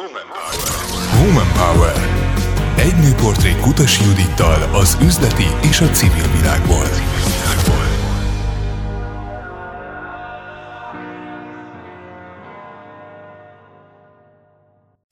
Woman Power. Egy nőportré Kutas Judittal az üzleti és a civil világból.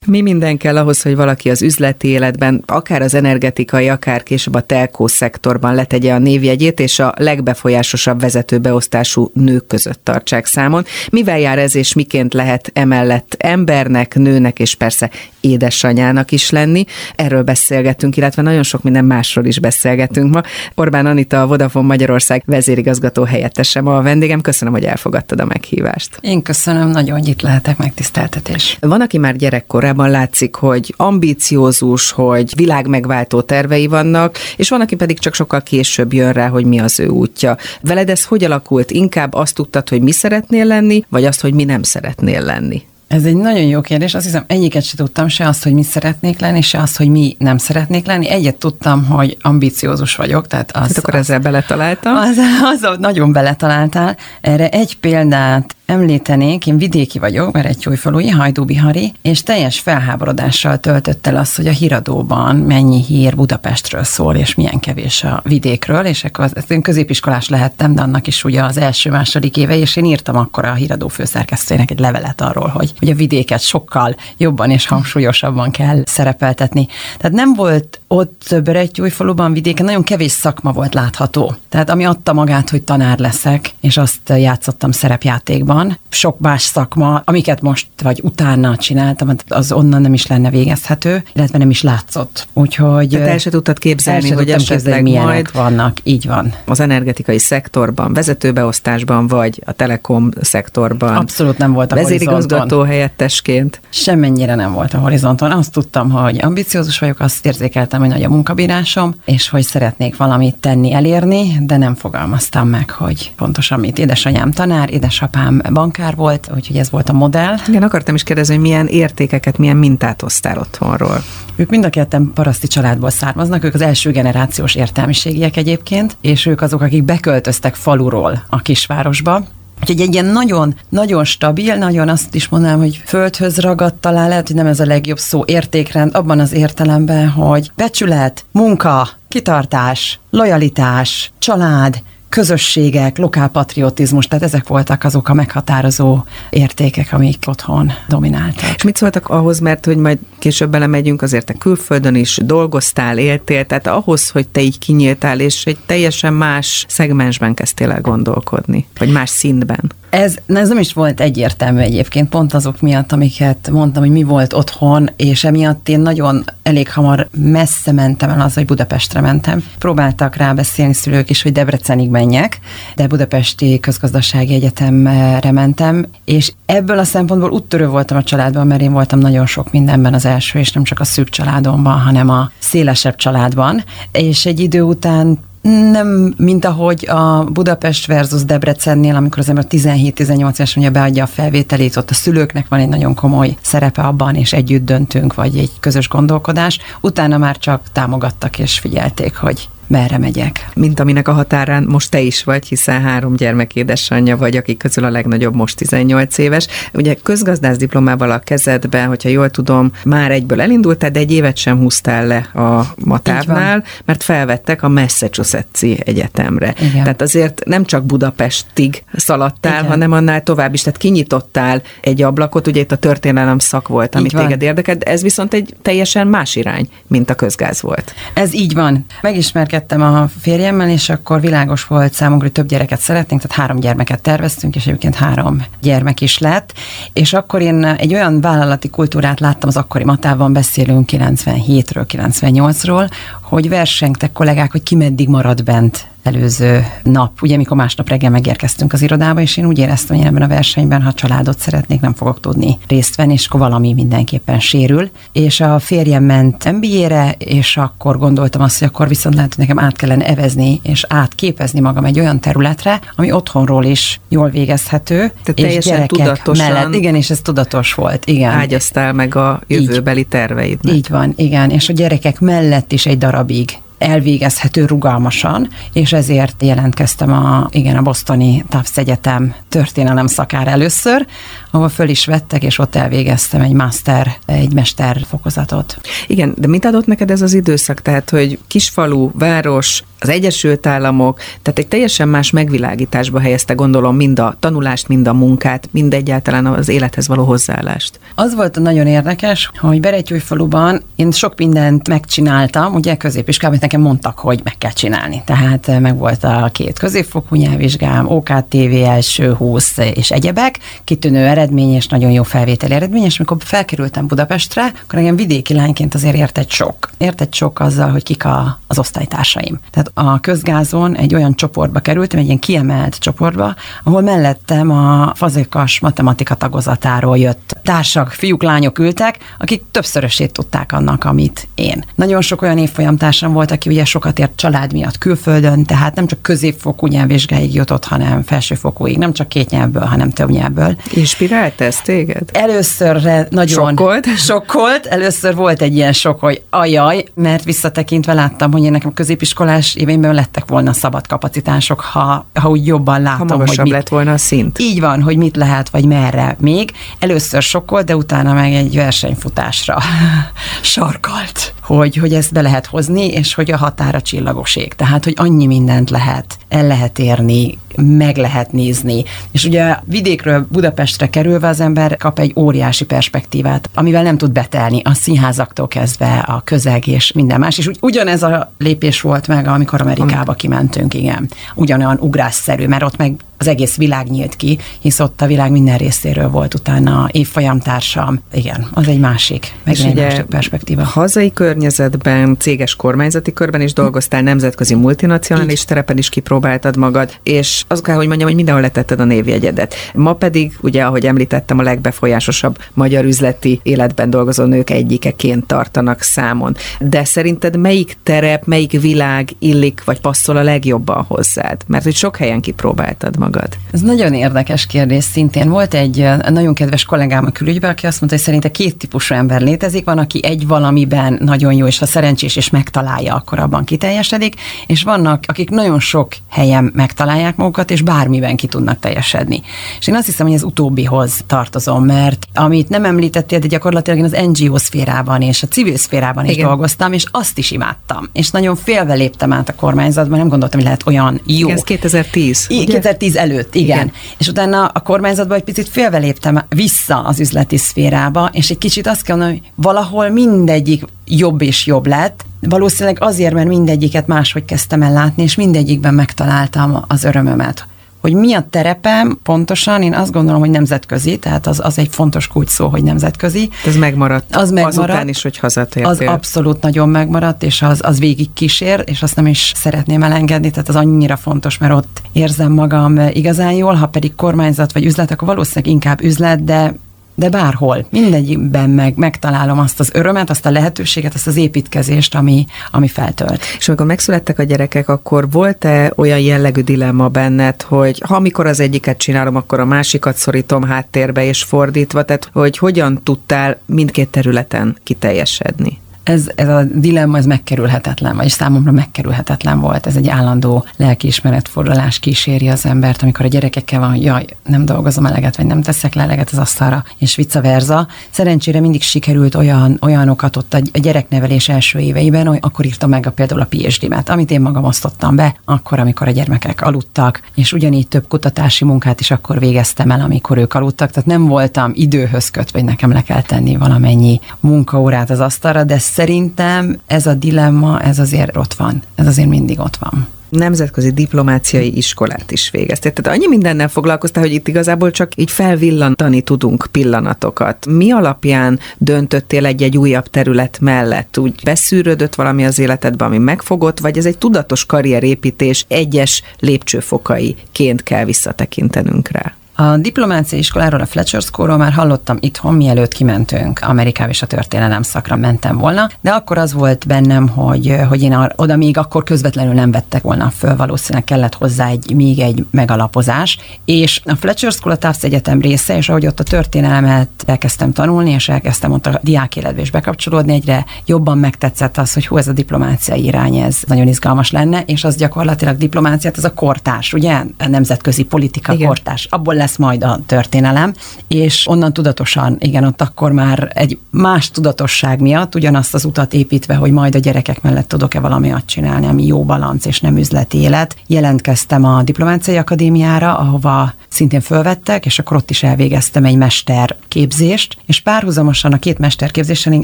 Mi minden kell ahhoz, hogy valaki az üzleti életben, akár az energetikai, akár később a telkó szektorban letegye a névjegyét, és a legbefolyásosabb vezetőbeosztású nők között tartsák számon. Mivel jár ez, és miként lehet emellett embernek, nőnek, és persze édesanyának is lenni? Erről beszélgetünk, illetve nagyon sok minden másról is beszélgetünk ma. Orbán Anita, a Vodafone Magyarország vezérigazgató helyettesem a vendégem. Köszönöm, hogy elfogadtad a meghívást. Én köszönöm, nagyon, hogy itt lehetek, megtiszteltetés. Van, aki már gyerekkorában magában látszik, hogy ambíciózus, hogy világ megváltó tervei vannak, és van, aki pedig csak sokkal később jön rá, hogy mi az ő útja. Veled ez hogy alakult? Inkább azt tudtad, hogy mi szeretnél lenni, vagy azt, hogy mi nem szeretnél lenni? Ez egy nagyon jó kérdés. Azt hiszem, egyiket sem tudtam, se azt, hogy mi szeretnék lenni, se azt, hogy mi nem szeretnék lenni. Egyet tudtam, hogy ambiciózus vagyok. Tehát az, hát akkor ezzel beletaláltam. Az, az, az, nagyon beletaláltál. Erre egy példát említenék, én vidéki vagyok, mert egy újfalui, Hajdú-Bihari, és teljes felháborodással töltött el az, hogy a híradóban mennyi hír Budapestről szól, és milyen kevés a vidékről, és akkor az, én középiskolás lehettem, de annak is ugye az első-második éve, és én írtam akkor a híradó főszerkesztőjének egy levelet arról, hogy, hogy a vidéket sokkal jobban és hangsúlyosabban kell szerepeltetni. Tehát nem volt ott Berettyújfaluban vidéken nagyon kevés szakma volt látható. Tehát ami adta magát, hogy tanár leszek, és azt játszottam szerepjátékban, van. Sok más szakma, amiket most vagy utána csináltam, az onnan nem is lenne végezhető, illetve nem is látszott. Úgyhogy... Tehát el se tudtad képzelni, se hogy esetleg milyenek majd vannak. Így van. Az energetikai szektorban, vezetőbeosztásban, vagy a telekom szektorban. Abszolút nem volt a Vezérigazgató helyettesként. Semmennyire nem volt a horizonton. Azt tudtam, hogy ambiciózus vagyok, azt érzékeltem, hogy nagy a munkabírásom, és hogy szeretnék valamit tenni, elérni, de nem fogalmaztam meg, hogy pontosan mit. Édesanyám tanár, édesapám bankár volt, úgyhogy ez volt a modell. Igen, akartam is kérdezni, hogy milyen értékeket, milyen mintát osztál otthonról. Ők mind a ketten paraszti családból származnak, ők az első generációs értelmiségiek egyébként, és ők azok, akik beköltöztek faluról a kisvárosba, Úgyhogy egy ilyen nagyon, nagyon stabil, nagyon azt is mondanám, hogy földhöz ragadt talán, lehet, hogy nem ez a legjobb szó, értékrend, abban az értelemben, hogy becsület, munka, kitartás, lojalitás, család, közösségek, lokálpatriotizmus, tehát ezek voltak azok a meghatározó értékek, amik otthon domináltak. És mit szóltak ahhoz, mert hogy majd később belemegyünk, azért te külföldön is dolgoztál, éltél, tehát ahhoz, hogy te így kinyíltál, és egy teljesen más szegmensben kezdtél el gondolkodni, vagy más szintben. Ez, ez nem is volt egyértelmű egyébként, pont azok miatt, amiket mondtam, hogy mi volt otthon, és emiatt én nagyon elég hamar messze mentem el az, hogy Budapestre mentem. Próbáltak rábeszélni szülők is, hogy Debrecenig menjek, de Budapesti Közgazdasági Egyetemre mentem, és ebből a szempontból úttörő voltam a családban, mert én voltam nagyon sok mindenben az első, és nem csak a szűk családomban, hanem a szélesebb családban, és egy idő után nem, mint ahogy a Budapest versus Debrecennél, amikor az ember 17-18 éves mondja beadja a felvételét, ott a szülőknek van egy nagyon komoly szerepe abban, és együtt döntünk, vagy egy közös gondolkodás. Utána már csak támogattak és figyelték, hogy merre megyek. Mint aminek a határán most te is vagy, hiszen három gyermek édesanyja vagy, akik közül a legnagyobb most 18 éves. Ugye közgazdász diplomával a kezedben, hogyha jól tudom, már egyből elindultál, de egy évet sem húztál le a matávnál, mert felvettek a massachusetts Egyetemre. Igen. Tehát azért nem csak Budapestig szaladtál, Igen. hanem annál tovább is, tehát kinyitottál egy ablakot, ugye itt a történelem szak volt, amit téged érdekelt, ez viszont egy teljesen más irány, mint a közgáz volt. Ez így van. Megismerkedtem beszélgettem a férjemmel, és akkor világos volt számunkra, hogy több gyereket szeretnénk, tehát három gyermeket terveztünk, és egyébként három gyermek is lett. És akkor én egy olyan vállalati kultúrát láttam, az akkori matában beszélünk 97-ről, 98-ról, hogy versengtek kollégák, hogy ki meddig marad bent előző nap, ugye mikor másnap reggel megérkeztünk az irodába, és én úgy éreztem, hogy ebben a versenyben, ha családot szeretnék, nem fogok tudni részt venni, és akkor valami mindenképpen sérül. És a férjem ment MBA-re, és akkor gondoltam azt, hogy akkor viszont lehet, hogy nekem át kellene evezni, és átképezni magam egy olyan területre, ami otthonról is jól végezhető. Tehát és gyerekek tudatosan mellett, igen, és ez tudatos volt, igen. Ágyaztál meg a jövőbeli terveid. Így van, igen, és a gyerekek mellett is egy darabig elvégezhető rugalmasan, és ezért jelentkeztem a, igen, a Bostoni Tufts Egyetem történelem szakára először, ahol föl is vettek, és ott elvégeztem egy master, egy mester fokozatot. Igen, de mit adott neked ez az időszak? Tehát, hogy kisfalu, város, az Egyesült Államok, tehát egy teljesen más megvilágításba helyezte, gondolom, mind a tanulást, mind a munkát, mind egyáltalán az élethez való hozzáállást. Az volt nagyon érdekes, hogy Beretyújfaluban én sok mindent megcsináltam, ugye középiskolában nekem mondtak, hogy meg kell csinálni. Tehát eh, meg volt a két középfokú nyelvvizsgám, OKTV első 20 és egyebek, kitűnő eredmény és nagyon jó felvételi eredmény, és amikor felkerültem Budapestre, akkor engem vidéki lányként azért ért egy sok. Ért egy sok azzal, hogy kik a, az osztálytársaim. Tehát a közgázon egy olyan csoportba kerültem, egy ilyen kiemelt csoportba, ahol mellettem a fazekas matematika tagozatáról jött társak, fiúk, lányok ültek, akik többszörösét tudták annak, amit én. Nagyon sok olyan évfolyamtársam volt, aki ugye sokat ért család miatt külföldön, tehát nem csak középfokú nyelvvizsgáig jutott, hanem felsőfokúig, nem csak két nyelvből, hanem több nyelvből. Inspirált ez téged? Először nagyon sokkolt. sokkolt. Először volt egy ilyen sok, hogy ajaj, mert visszatekintve láttam, hogy én nekem középiskolás éveimben lettek volna szabad kapacitások, ha, ha úgy jobban látom, ha hogy mit, lett volna a szint. Így van, hogy mit lehet, vagy merre még. Először sokkolt, de utána meg egy versenyfutásra sarkalt, hogy, hogy ezt be lehet hozni, és hogy a határa csillagoség. Tehát, hogy annyi mindent lehet, el lehet érni, meg lehet nézni. És ugye vidékről Budapestre kerülve az ember kap egy óriási perspektívát, amivel nem tud betelni a színházaktól kezdve a közeg és minden más. És úgy, ugyanez a lépés volt meg, amikor Amerikába kimentünk, igen. Ugyanolyan ugrásszerű, mert ott meg az egész világ nyílt ki, hisz ott a világ minden részéről volt utána évfolyamtársam. Igen, az egy másik, meg egy ugye másik perspektíva. hazai környezetben, céges kormányzati körben is dolgoztál, nemzetközi multinacionális terepen is kipróbáltad magad, és az kell, hogy mondjam, hogy mindenhol letetted a névjegyedet. Ma pedig, ugye, ahogy említettem, a legbefolyásosabb magyar üzleti életben dolgozó nők egyikeként tartanak számon. De szerinted melyik terep, melyik világ illik, vagy passzol a legjobban hozzád? Mert hogy sok helyen kipróbáltad magad. Ez nagyon érdekes kérdés szintén. Volt egy nagyon kedves kollégám a külügyben, aki azt mondta, hogy szerinte két típusú ember létezik. Van, aki egy valamiben nagyon jó, és ha szerencsés, és megtalálja, akkor abban kiteljesedik, és vannak, akik nagyon sok helyen megtalálják magukat, és bármiben ki tudnak teljesedni. És én azt hiszem, hogy ez utóbbihoz tartozom, mert amit nem említettél, de gyakorlatilag én az NGO szférában és a civil szférában is Igen. dolgoztam, és azt is imádtam. És nagyon félve léptem át a kormányzatban, nem gondoltam, hogy lehet olyan jó. Igen, ez 2010. I- 2010 előtt, igen. igen. És utána a kormányzatban egy picit félve léptem vissza az üzleti szférába, és egy kicsit azt kell mondani, hogy valahol mindegyik jobb és jobb lett, Valószínűleg azért, mert mindegyiket máshogy kezdtem el látni, és mindegyikben megtaláltam az örömömet. Hogy mi a terepem pontosan, én azt gondolom, hogy nemzetközi, tehát az, az egy fontos kulcs szó, hogy nemzetközi. Ez megmaradt. Az megmaradt. Azután is, hogy hazatértél. Az abszolút nagyon megmaradt, és az, az végig kísér, és azt nem is szeretném elengedni, tehát az annyira fontos, mert ott érzem magam igazán jól, ha pedig kormányzat vagy üzlet, akkor valószínűleg inkább üzlet, de de bárhol, mindegyikben meg, megtalálom azt az örömet, azt a lehetőséget, azt az építkezést, ami, ami feltölt. És amikor megszülettek a gyerekek, akkor volt-e olyan jellegű dilemma benned, hogy ha amikor az egyiket csinálom, akkor a másikat szorítom háttérbe és fordítva, tehát hogy hogyan tudtál mindkét területen kiteljesedni? Ez, ez a dilemma, ez megkerülhetetlen, vagyis számomra megkerülhetetlen volt. Ez egy állandó lelkiismeretfordulás kíséri az embert, amikor a gyerekekkel van, hogy jaj, nem dolgozom eleget, vagy nem teszek le eleget az asztalra, és vice versa. Szerencsére mindig sikerült olyan, olyanokat ott a gyereknevelés első éveiben, hogy akkor írtam meg a, például a PhD-met, amit én magam osztottam be, akkor, amikor a gyermekek aludtak, és ugyanígy több kutatási munkát is akkor végeztem el, amikor ők aludtak, tehát nem voltam időhöz kötve, hogy nekem le kell tenni valamennyi munkaórát az asztalra, de szerintem ez a dilemma, ez azért ott van. Ez azért mindig ott van nemzetközi diplomáciai iskolát is végeztél. Tehát annyi mindennel foglalkoztál, hogy itt igazából csak így felvillantani tudunk pillanatokat. Mi alapján döntöttél egy-egy újabb terület mellett? Úgy beszűrődött valami az életedbe, ami megfogott, vagy ez egy tudatos karrierépítés egyes lépcsőfokaiként kell visszatekintenünk rá? A diplomáciai iskoláról, a Fletcher Schoolról már hallottam itthon, mielőtt kimentünk Amerikába és a történelem szakra mentem volna, de akkor az volt bennem, hogy, hogy én oda még akkor közvetlenül nem vettek volna föl, valószínűleg kellett hozzá egy, még egy megalapozás, és a Fletcher School a Tufts Egyetem része, és ahogy ott a történelmet elkezdtem tanulni, és elkezdtem ott a diák életbe is bekapcsolódni, egyre jobban megtetszett az, hogy hú, ez a diplomáciai irány, ez nagyon izgalmas lenne, és az gyakorlatilag diplomáciát, ez a kortárs, ugye? A nemzetközi politika Igen. kortárs. Abból lesz majd a történelem, és onnan tudatosan, igen, ott akkor már egy más tudatosság miatt ugyanazt az utat építve, hogy majd a gyerekek mellett tudok-e valami csinálni, ami jó balanc és nem üzleti élet. Jelentkeztem a Diplomáciai Akadémiára, ahova szintén fölvettek, és akkor ott is elvégeztem egy mesterképzést, és párhuzamosan a két mesterképzésen én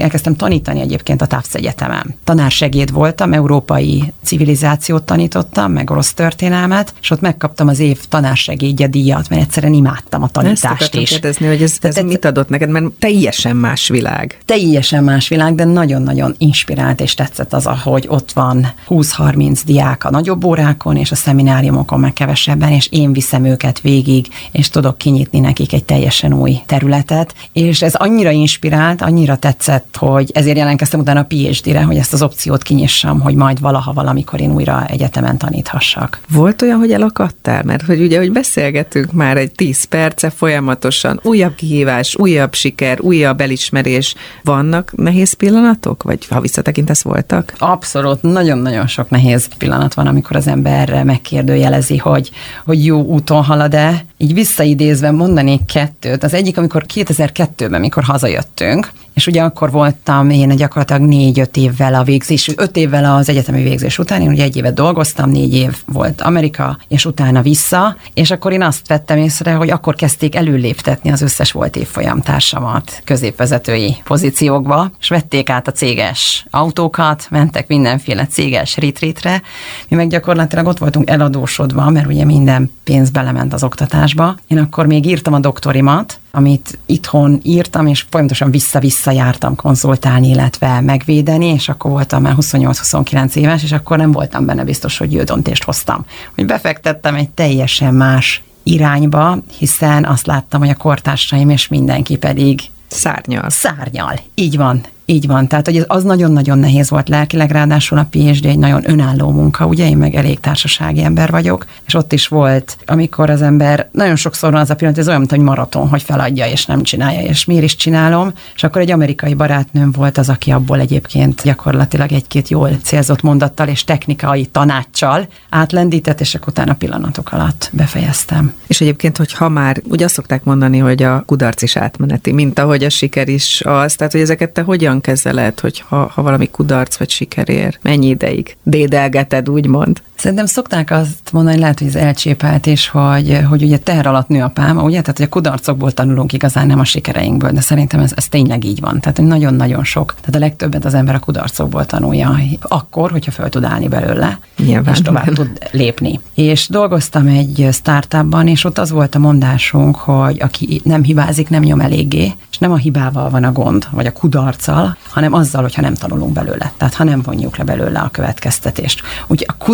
elkezdtem tanítani egyébként a Tufts Egyetemen. Tanársegéd voltam, európai civilizációt tanítottam, meg orosz történelmet, és ott megkaptam az év tanársegédje díjat, mert egyszerűen imádtam a tanítást Ezt is. kérdezni, hogy ez, ez mit adott neked, mert teljesen más világ. Teljesen más világ, de nagyon-nagyon inspirált és tetszett az, ahogy ott van 20-30 diák a nagyobb órákon, és a szemináriumokon meg kevesebben, és én viszem őket végig, és tudok kinyitni nekik egy teljesen új területet, és ez annyira inspirált, annyira tetszett, hogy ezért jelentkeztem utána a PhD-re, hogy ezt az opciót kinyissam, hogy majd valaha valamikor én újra egyetemen taníthassak. Volt olyan, hogy elakadtál? Mert hogy ugye, hogy beszélgetünk már egy 10 perce folyamatosan, újabb kihívás, újabb siker, újabb elismerés. Vannak nehéz pillanatok? Vagy ha visszatekintesz, voltak? Abszolút, nagyon-nagyon sok nehéz pillanat van, amikor az ember megkérdőjelezi, hogy, hogy jó úton halad-e. Így visszaidézve mondanék kettőt. Az egyik, amikor 2002-ben, mikor hazajöttünk, és ugye akkor voltam én gyakorlatilag négy-öt évvel a végzés, öt évvel az egyetemi végzés után, én ugye egy évet dolgoztam, négy év volt Amerika, és utána vissza, és akkor én azt vettem észre, hogy akkor kezdték előléptetni az összes volt évfolyam társamat középvezetői pozíciókba, és vették át a céges autókat, mentek mindenféle céges retreatre, mi meg gyakorlatilag ott voltunk eladósodva, mert ugye minden pénz belement az oktatásba. Én akkor még írtam a doktorimat, amit itthon írtam, és folyamatosan vissza-vissza jártam konzultálni, illetve megvédeni, és akkor voltam már 28-29 éves, és akkor nem voltam benne biztos, hogy jó döntést hoztam. Hogy befektettem egy teljesen más irányba, hiszen azt láttam, hogy a kortársaim és mindenki pedig Szárnyal. Szárnyal, így van. Így van, tehát hogy az nagyon-nagyon nehéz volt lelkileg, ráadásul a PhD egy nagyon önálló munka, ugye? Én meg elég társasági ember vagyok, és ott is volt, amikor az ember, nagyon sokszor van az a pillanat, ez olyan, mint egy maraton, hogy feladja és nem csinálja, és miért is csinálom, és akkor egy amerikai barátnőm volt az, aki abból egyébként gyakorlatilag egy-két jól célzott mondattal és technikai tanácssal átlendített, és akkor utána pillanatok alatt befejeztem. És egyébként, hogy ha már, ugye azt szokták mondani, hogy a kudarc is átmeneti, mint ahogy a siker is az, tehát hogy ezeket te hogyan hogyan kezeled, hogy ha, ha valami kudarc vagy siker ér? Mennyi ideig dédelgeted, úgymond? Szerintem szokták azt mondani, lehet, hogy ez elcsépelt is, hogy, hogy ugye teher alatt nő a pálma, ugye? Tehát, hogy a kudarcokból tanulunk igazán, nem a sikereinkből, de szerintem ez, ez tényleg így van. Tehát, hogy nagyon-nagyon sok. Tehát a legtöbbet az ember a kudarcokból tanulja, akkor, hogyha föl tud állni belőle, Nyilván. és tovább tud lépni. És dolgoztam egy startupban, és ott az volt a mondásunk, hogy aki nem hibázik, nem nyom eléggé, és nem a hibával van a gond, vagy a kudarccal, hanem azzal, hogyha nem tanulunk belőle. Tehát ha nem vonjuk le belőle a következtetést. Úgyhogy a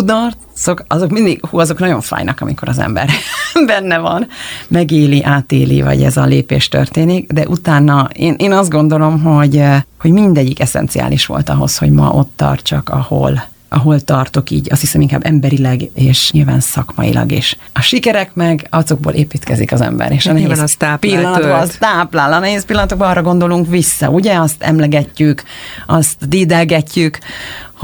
kudarcok, azok mindig, hú, azok nagyon fájnak, amikor az ember benne van, megéli, átéli, vagy ez a lépés történik, de utána én, én azt gondolom, hogy, hogy mindegyik eszenciális volt ahhoz, hogy ma ott tartsak, ahol ahol tartok így, azt hiszem inkább emberileg és nyilván szakmailag is. A sikerek meg azokból építkezik az ember, és a nehéz az pillanatban az táplál, a nehéz pillanatokban arra gondolunk vissza, ugye? Azt emlegetjük, azt dédelgetjük,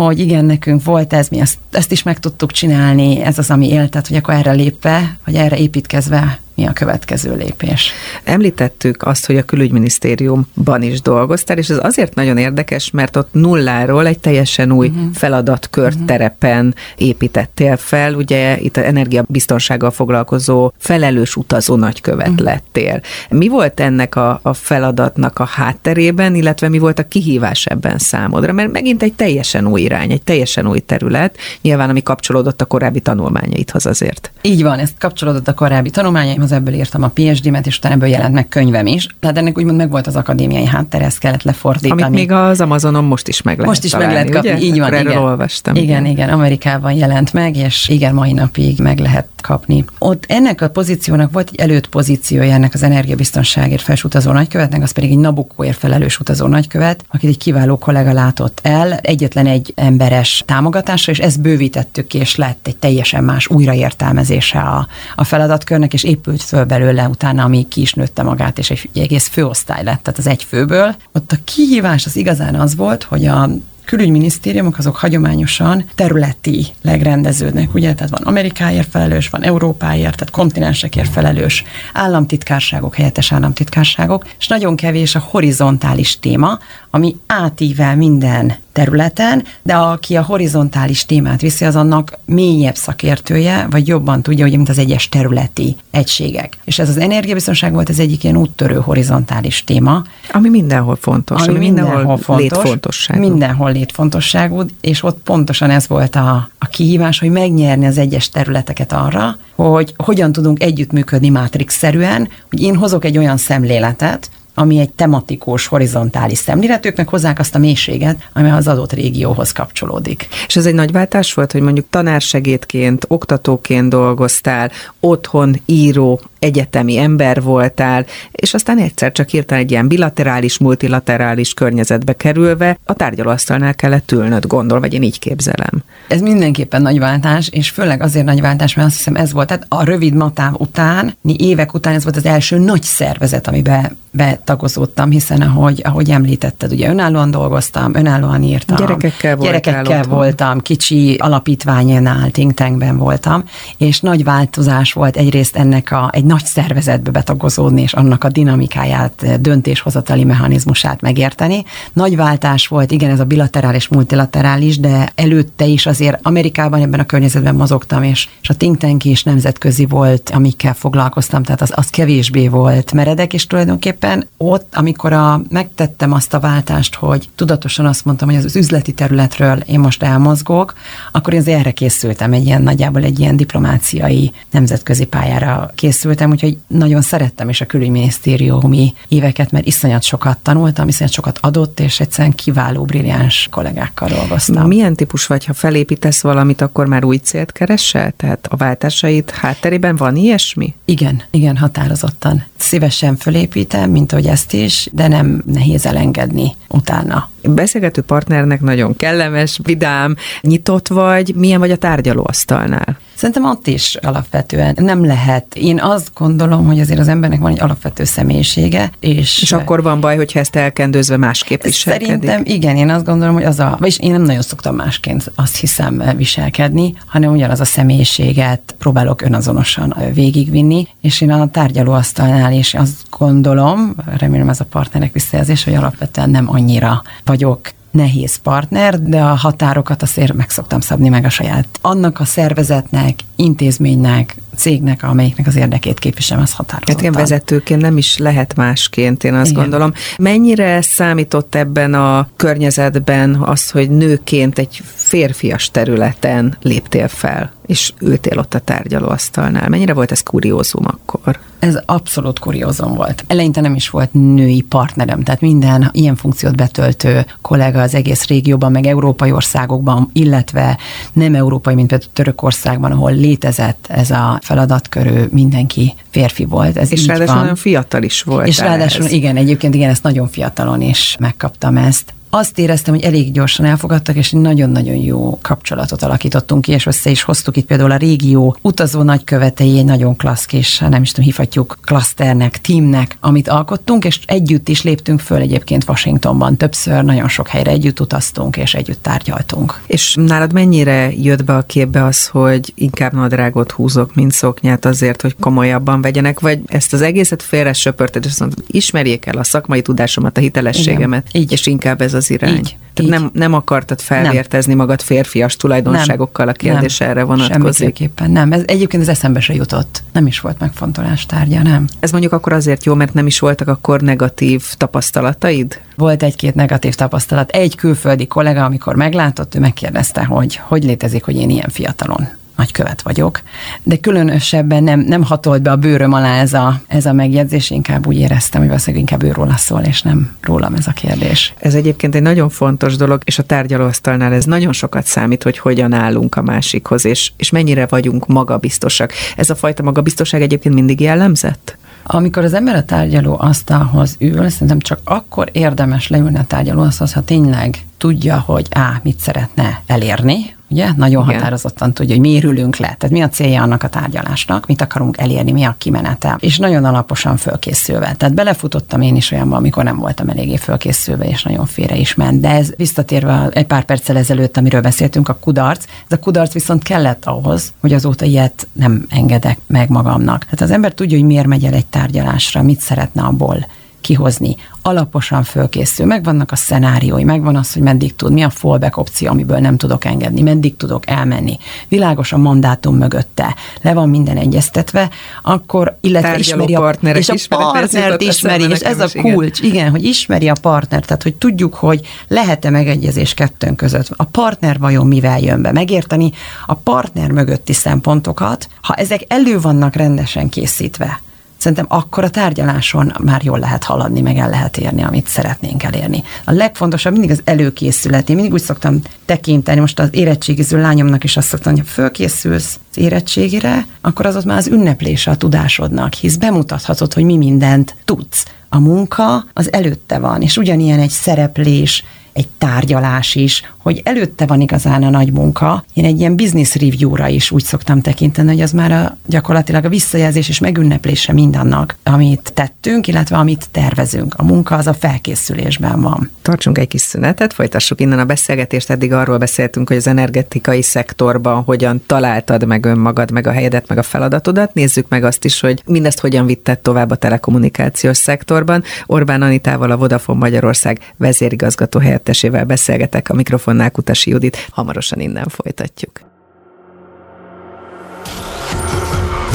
hogy igen, nekünk volt ez, mi ezt, ezt is meg tudtuk csinálni, ez az, ami éltet, hogy akkor erre lépve, vagy erre építkezve mi a következő lépés. Említettük azt, hogy a külügyminisztériumban is dolgoztál, és ez azért nagyon érdekes, mert ott nulláról egy teljesen új uh-huh. feladatkört uh-huh. terepen építettél fel. Ugye itt a energiabiztonsággal foglalkozó felelős utazó nagykövet uh-huh. lettél. Mi volt ennek a, a feladatnak a hátterében, illetve mi volt a kihívás ebben számodra? Mert megint egy teljesen új irány, egy teljesen új terület, nyilván ami kapcsolódott a korábbi tanulmányaidhoz azért. Így van, ez kapcsolódott a korábbi tanulmányaimhoz, az ebből írtam a PhD-met, és utána ebből jelent meg könyvem is. Tehát ennek úgymond meg volt az akadémiai háttere, ezt kellett lefordítani. Amit még az Amazonon most is meg lehet Most is találni, meg lehet kapni, ugye? így van, erről igen. olvastam. Igen, igen, Amerikában jelent meg, és igen, mai napig meg lehet kapni. Ott ennek a pozíciónak volt egy előtt pozíciója ennek az energiabiztonságért felelős utazó nagykövetnek, az pedig egy Nabukóért felelős utazó nagykövet, akit egy kiváló kollega látott el, egyetlen egy emberes támogatásra, és ezt bővítettük és lett egy teljesen más újraértelmezése a, a feladatkörnek, és épült föl belőle utána, ami ki is nőtte magát, és egy, egész főosztály lett, tehát az egy főből. Ott a kihívás az igazán az volt, hogy a külügyminisztériumok azok hagyományosan területileg rendeződnek, ugye? Tehát van Amerikáért felelős, van Európáért, tehát kontinensekért felelős államtitkárságok, helyettes államtitkárságok, és nagyon kevés a horizontális téma, ami átível minden területen, de aki a horizontális témát viszi, az annak mélyebb szakértője, vagy jobban tudja, ugye, mint az egyes területi egységek. És ez az energiabiztonság volt az egyik ilyen úttörő horizontális téma. Ami mindenhol fontos. Ami mindenhol fontos. Létfontosságú. Mindenhol létfontosságú, és ott pontosan ez volt a, a kihívás, hogy megnyerni az egyes területeket arra, hogy hogyan tudunk együttműködni mátrix-szerűen, hogy én hozok egy olyan szemléletet, ami egy tematikus, horizontális szemlélet, ők meg hozzák azt a mélységet, ami az adott régióhoz kapcsolódik. És ez egy nagy váltás volt, hogy mondjuk tanársegédként, oktatóként dolgoztál, otthon író, egyetemi ember voltál, és aztán egyszer csak hirtelen egy ilyen bilaterális, multilaterális környezetbe kerülve a tárgyalóasztalnál kellett ülnöd, gondol, vagy én így képzelem. Ez mindenképpen nagy váltás, és főleg azért nagy váltás, mert azt hiszem ez volt, tehát a rövid matáv után, évek után ez volt az első nagy szervezet, amiben betagozódtam, hiszen ahogy, ahogy említetted, ugye önállóan dolgoztam, önállóan írtam. Gyerekekkel Gyerekekkel voltam, kicsi alapítványánál, think tankben voltam, és nagy változás volt egyrészt ennek a, egy nagy szervezetbe betagozódni, és annak a dinamikáját, döntéshozatali mechanizmusát megérteni. Nagy váltás volt, igen, ez a bilaterális, multilaterális, de előtte is azért Amerikában ebben a környezetben mozogtam, és, és a think tank is nemzetközi volt, amikkel foglalkoztam, tehát az, az kevésbé volt meredek, és tulajdonképpen ott, amikor a, megtettem azt a váltást, hogy tudatosan azt mondtam, hogy az üzleti területről én most elmozgok, akkor én erre készültem, egy ilyen nagyjából egy ilyen diplomáciai nemzetközi pályára készültem, úgyhogy nagyon szerettem is a külügyminisztériumi éveket, mert iszonyat sokat tanultam, iszonyat sokat adott, és egyszerűen kiváló, brilliáns kollégákkal dolgoztam. Milyen típus vagy, ha felépítesz valamit, akkor már új célt keresel? Tehát a váltásaid hátterében van ilyesmi? Igen, igen, határozottan. Szívesen fölépítem, mint ahogy ezt is, de nem nehéz elengedni utána. Beszélgető partnernek nagyon kellemes, vidám, nyitott vagy, milyen vagy a tárgyalóasztalnál? Szerintem ott is alapvetően nem lehet. Én azt gondolom, hogy azért az embernek van egy alapvető személyisége, és... És akkor van baj, hogyha ezt elkendőzve másképp viselkedik? Szerintem igen, én azt gondolom, hogy az a, vagyis én nem nagyon szoktam másként azt hiszem viselkedni, hanem ugyanaz a személyiséget próbálok önazonosan végigvinni, és én a tárgyalóasztalnál is azt gondolom, remélem ez a partnerek visszajelzés, hogy alapvetően nem annyira vagyok nehéz partner, de a határokat azért meg szoktam szabni meg a saját. Annak a szervezetnek, intézménynek, cégnek, amelyiknek az érdekét képviselem, az határozottan. Hát ilyen vezetőként nem is lehet másként, én azt Igen. gondolom. Mennyire számított ebben a környezetben az, hogy nőként egy férfias területen léptél fel, és ültél ott a tárgyalóasztalnál? Mennyire volt ez kuriózum akkor? Ez abszolút kuriózum volt. Eleinte nem is volt női partnerem, tehát minden ilyen funkciót betöltő kollega az egész régióban, meg európai országokban, illetve nem európai, mint például Törökországban, ahol létezett ez a feladatkörű, mindenki férfi volt. Ez És ráadásul van. nagyon fiatal is volt. És ráadásul igen, egyébként igen, ezt nagyon fiatalon is megkaptam ezt. Azt éreztem, hogy elég gyorsan elfogadtak, és nagyon-nagyon jó kapcsolatot alakítottunk ki, és össze is hoztuk itt például a régió utazó nagykövetei, egy nagyon klassz kis, nem is tudom, hívhatjuk klaszternek, teamnek, amit alkottunk, és együtt is léptünk föl egyébként Washingtonban. Többször nagyon sok helyre együtt utaztunk, és együtt tárgyaltunk. És nálad mennyire jött be a képbe az, hogy inkább nadrágot húzok, mint szoknyát azért, hogy komolyabban vegyenek, vagy ezt az egészet félre söpörted, és azt mondod, ismerjék el a szakmai tudásomat, a hitelességemet, Igen, így. és inkább ez az irány. Így, Tehát így. nem, nem akartad felvértezni magad férfias tulajdonságokkal, a kérdés nem, erre vonatkozik. Semmiképpen nem. Ez, egyébként ez eszembe se jutott. Nem is volt megfontolás tárgya, nem. Ez mondjuk akkor azért jó, mert nem is voltak akkor negatív tapasztalataid? Volt egy-két negatív tapasztalat. Egy külföldi kollega, amikor meglátott, ő megkérdezte, hogy hogy létezik, hogy én ilyen fiatalon nagykövet vagyok, de különösebben nem, nem hatolt be a bőröm alá ez a, ez a megjegyzés, inkább úgy éreztem, hogy valószínűleg inkább ő róla szól, és nem rólam ez a kérdés. Ez egyébként egy nagyon fontos dolog, és a tárgyalóasztalnál ez nagyon sokat számít, hogy hogyan állunk a másikhoz, és, és mennyire vagyunk magabiztosak. Ez a fajta magabiztosság egyébként mindig jellemzett? Amikor az ember a tárgyaló asztalhoz ül, szerintem csak akkor érdemes leülni a tárgyaló asztalhoz, ha tényleg tudja, hogy á, mit szeretne elérni, ugye? Nagyon Igen. határozottan tudja, hogy miért ülünk le. Tehát mi a célja annak a tárgyalásnak, mit akarunk elérni, mi a kimenete. És nagyon alaposan fölkészülve. Tehát belefutottam én is olyanba, amikor nem voltam eléggé fölkészülve, és nagyon félre is ment. De ez visszatérve egy pár perccel ezelőtt, amiről beszéltünk, a kudarc, ez a kudarc viszont kellett ahhoz, hogy azóta ilyet nem engedek meg magamnak. Tehát az ember tudja, hogy miért megy el egy tárgyalásra, mit szeretne abból kihozni. Alaposan fölkészül, megvannak a szenáriói, megvan az, hogy meddig tud, mi a fallback opció, amiből nem tudok engedni, meddig tudok elmenni. Világos a mandátum mögötte, le van minden egyeztetve, akkor, illetve Tárgyaló ismeri a, és a partnert ismeri, és ez a kulcs, igen. igen, hogy ismeri a partnert, tehát hogy tudjuk, hogy lehet-e megegyezés kettőnk között. A partner vajon mivel jön be? Megérteni a partner mögötti szempontokat, ha ezek elő vannak rendesen készítve, szerintem akkor a tárgyaláson már jól lehet haladni, meg el lehet érni, amit szeretnénk elérni. A legfontosabb mindig az előkészület. Én mindig úgy szoktam tekinteni, most az érettségiző lányomnak is azt szoktam, hogy ha fölkészülsz az érettségire, akkor az ott már az ünneplése a tudásodnak, hisz bemutathatod, hogy mi mindent tudsz. A munka az előtte van, és ugyanilyen egy szereplés, egy tárgyalás is, hogy előtte van igazán a nagy munka. Én egy ilyen business review-ra is úgy szoktam tekinteni, hogy az már a, gyakorlatilag a visszajelzés és megünneplése mindannak, amit tettünk, illetve amit tervezünk. A munka az a felkészülésben van. Tartsunk egy kis szünetet, folytassuk innen a beszélgetést. Eddig arról beszéltünk, hogy az energetikai szektorban hogyan találtad meg önmagad, meg a helyedet, meg a feladatodat. Nézzük meg azt is, hogy mindezt hogyan vitted tovább a telekommunikációs szektorban. Orbán Anitával, a Vodafone Magyarország vezérigazgató helyettesével beszélgetek a mikrofon mikrofonnál Kutasi Judit. Hamarosan innen folytatjuk.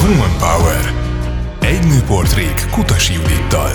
Woman Power. Egy nőportrék Kutasi Judittal.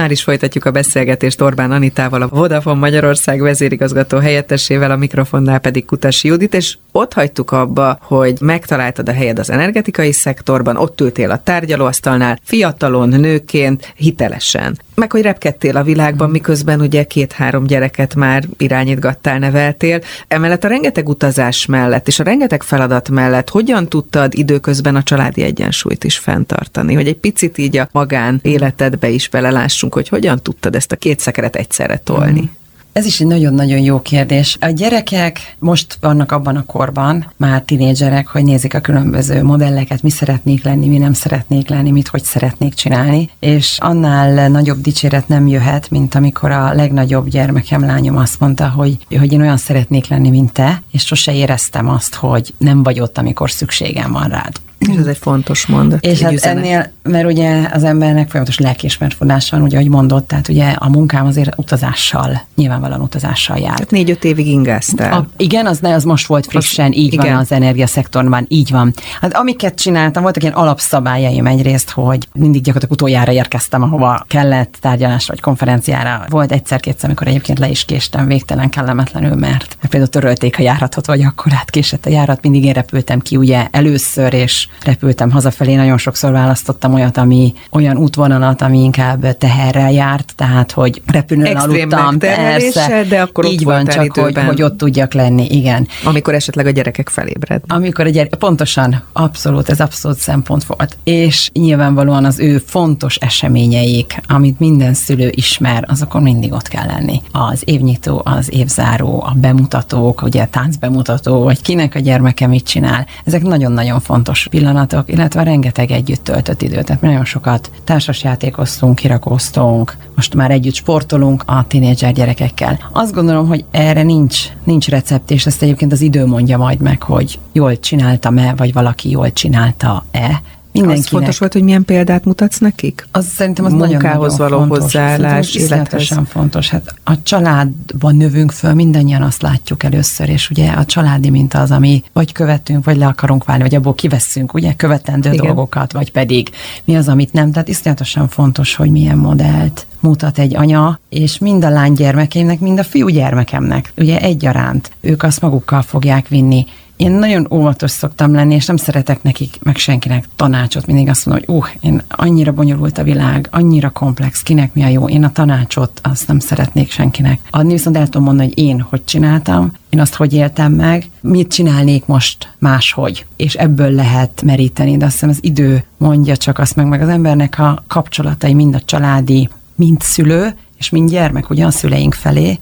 Már is folytatjuk a beszélgetést Orbán Anitával, a Vodafone Magyarország vezérigazgató helyettesével, a mikrofonnál pedig Kutasi Judit, és ott hagytuk abba, hogy megtaláltad a helyed az energetikai szektorban, ott ültél a tárgyalóasztalnál, fiatalon, nőként, hitelesen meg hogy repkedtél a világban, miközben ugye két-három gyereket már irányítgattál, neveltél. Emellett a rengeteg utazás mellett és a rengeteg feladat mellett hogyan tudtad időközben a családi egyensúlyt is fenntartani? Hogy egy picit így a magán életedbe is belelássunk, hogy hogyan tudtad ezt a két szekeret egyszerre tolni? Mm. Ez is egy nagyon-nagyon jó kérdés. A gyerekek most vannak abban a korban, már tinédzserek, hogy nézik a különböző modelleket, mi szeretnék lenni, mi nem szeretnék lenni, mit hogy szeretnék csinálni, és annál nagyobb dicséret nem jöhet, mint amikor a legnagyobb gyermekem, lányom azt mondta, hogy, hogy én olyan szeretnék lenni, mint te, és sose éreztem azt, hogy nem vagy ott, amikor szükségem van rád. És ez egy fontos mondat. És hát üzenet. ennél, mert ugye az embernek folyamatos lelkiismertfodása van, ugye, ahogy mondott, tehát ugye a munkám azért utazással, nyilvánvalóan utazással jár. Tehát négy-öt évig ingáztál. A, igen, az, ne, az most volt frissen, az, így igen. van az energiaszektorban, így van. Hát amiket csináltam, voltak ilyen alapszabályaim egyrészt, hogy mindig gyakorlatilag utoljára érkeztem, ahova kellett tárgyalásra vagy konferenciára. Volt egyszer-kétszer, amikor egyébként le is késtem végtelen kellemetlenül, mert például törölték a járatot, vagy akkor átkésett a járat, mindig én repültem ki ugye először, és repültem hazafelé, nagyon sokszor választottam olyat, ami olyan útvonalat, ami inkább teherrel járt, tehát hogy repülőn aludtam, persze. de akkor így van, csak hogy, hogy ott tudjak lenni, igen. Amikor esetleg a gyerekek felébred. Amikor a gyerek, pontosan, abszolút, ez abszolút szempont volt. És nyilvánvalóan az ő fontos eseményeik, amit minden szülő ismer, azokon mindig ott kell lenni. Az évnyitó, az évzáró, a bemutatók, ugye táncbemutató, vagy kinek a gyermeke mit csinál, ezek nagyon-nagyon fontos pillanatok, illetve rengeteg együtt töltött időt. Tehát nagyon sokat társasjátékoztunk, kirakoztunk, most már együtt sportolunk a tinédzser gyerekekkel. Azt gondolom, hogy erre nincs, nincs recept, és ezt egyébként az idő mondja majd meg, hogy jól csináltam-e, vagy valaki jól csinálta-e, Mindenkinek. Az fontos volt, hogy milyen példát mutatsz nekik? Az szerintem az Munkához nagyon, való fontos. hozzáállás, élethez. fontos. Hát a családban növünk föl, mindannyian azt látjuk először, és ugye a családi minta az, ami vagy követünk, vagy le akarunk válni, vagy abból kivesszünk, ugye, követendő Igen. dolgokat, vagy pedig mi az, amit nem. Tehát iszonyatosan fontos, hogy milyen modellt mutat egy anya, és mind a lány gyermekémnek, mind a fiú gyermekemnek, ugye egyaránt. Ők azt magukkal fogják vinni én nagyon óvatos szoktam lenni, és nem szeretek nekik, meg senkinek tanácsot. Mindig azt mondom, hogy uh, én annyira bonyolult a világ, annyira komplex, kinek mi a jó. Én a tanácsot azt nem szeretnék senkinek adni, viszont el tudom mondani, hogy én hogy csináltam, én azt hogy éltem meg, mit csinálnék most máshogy, és ebből lehet meríteni, de azt hiszem az idő mondja csak azt meg, meg az embernek a kapcsolatai, mind a családi, mind szülő, és mind gyermek, ugye a szüleink felé,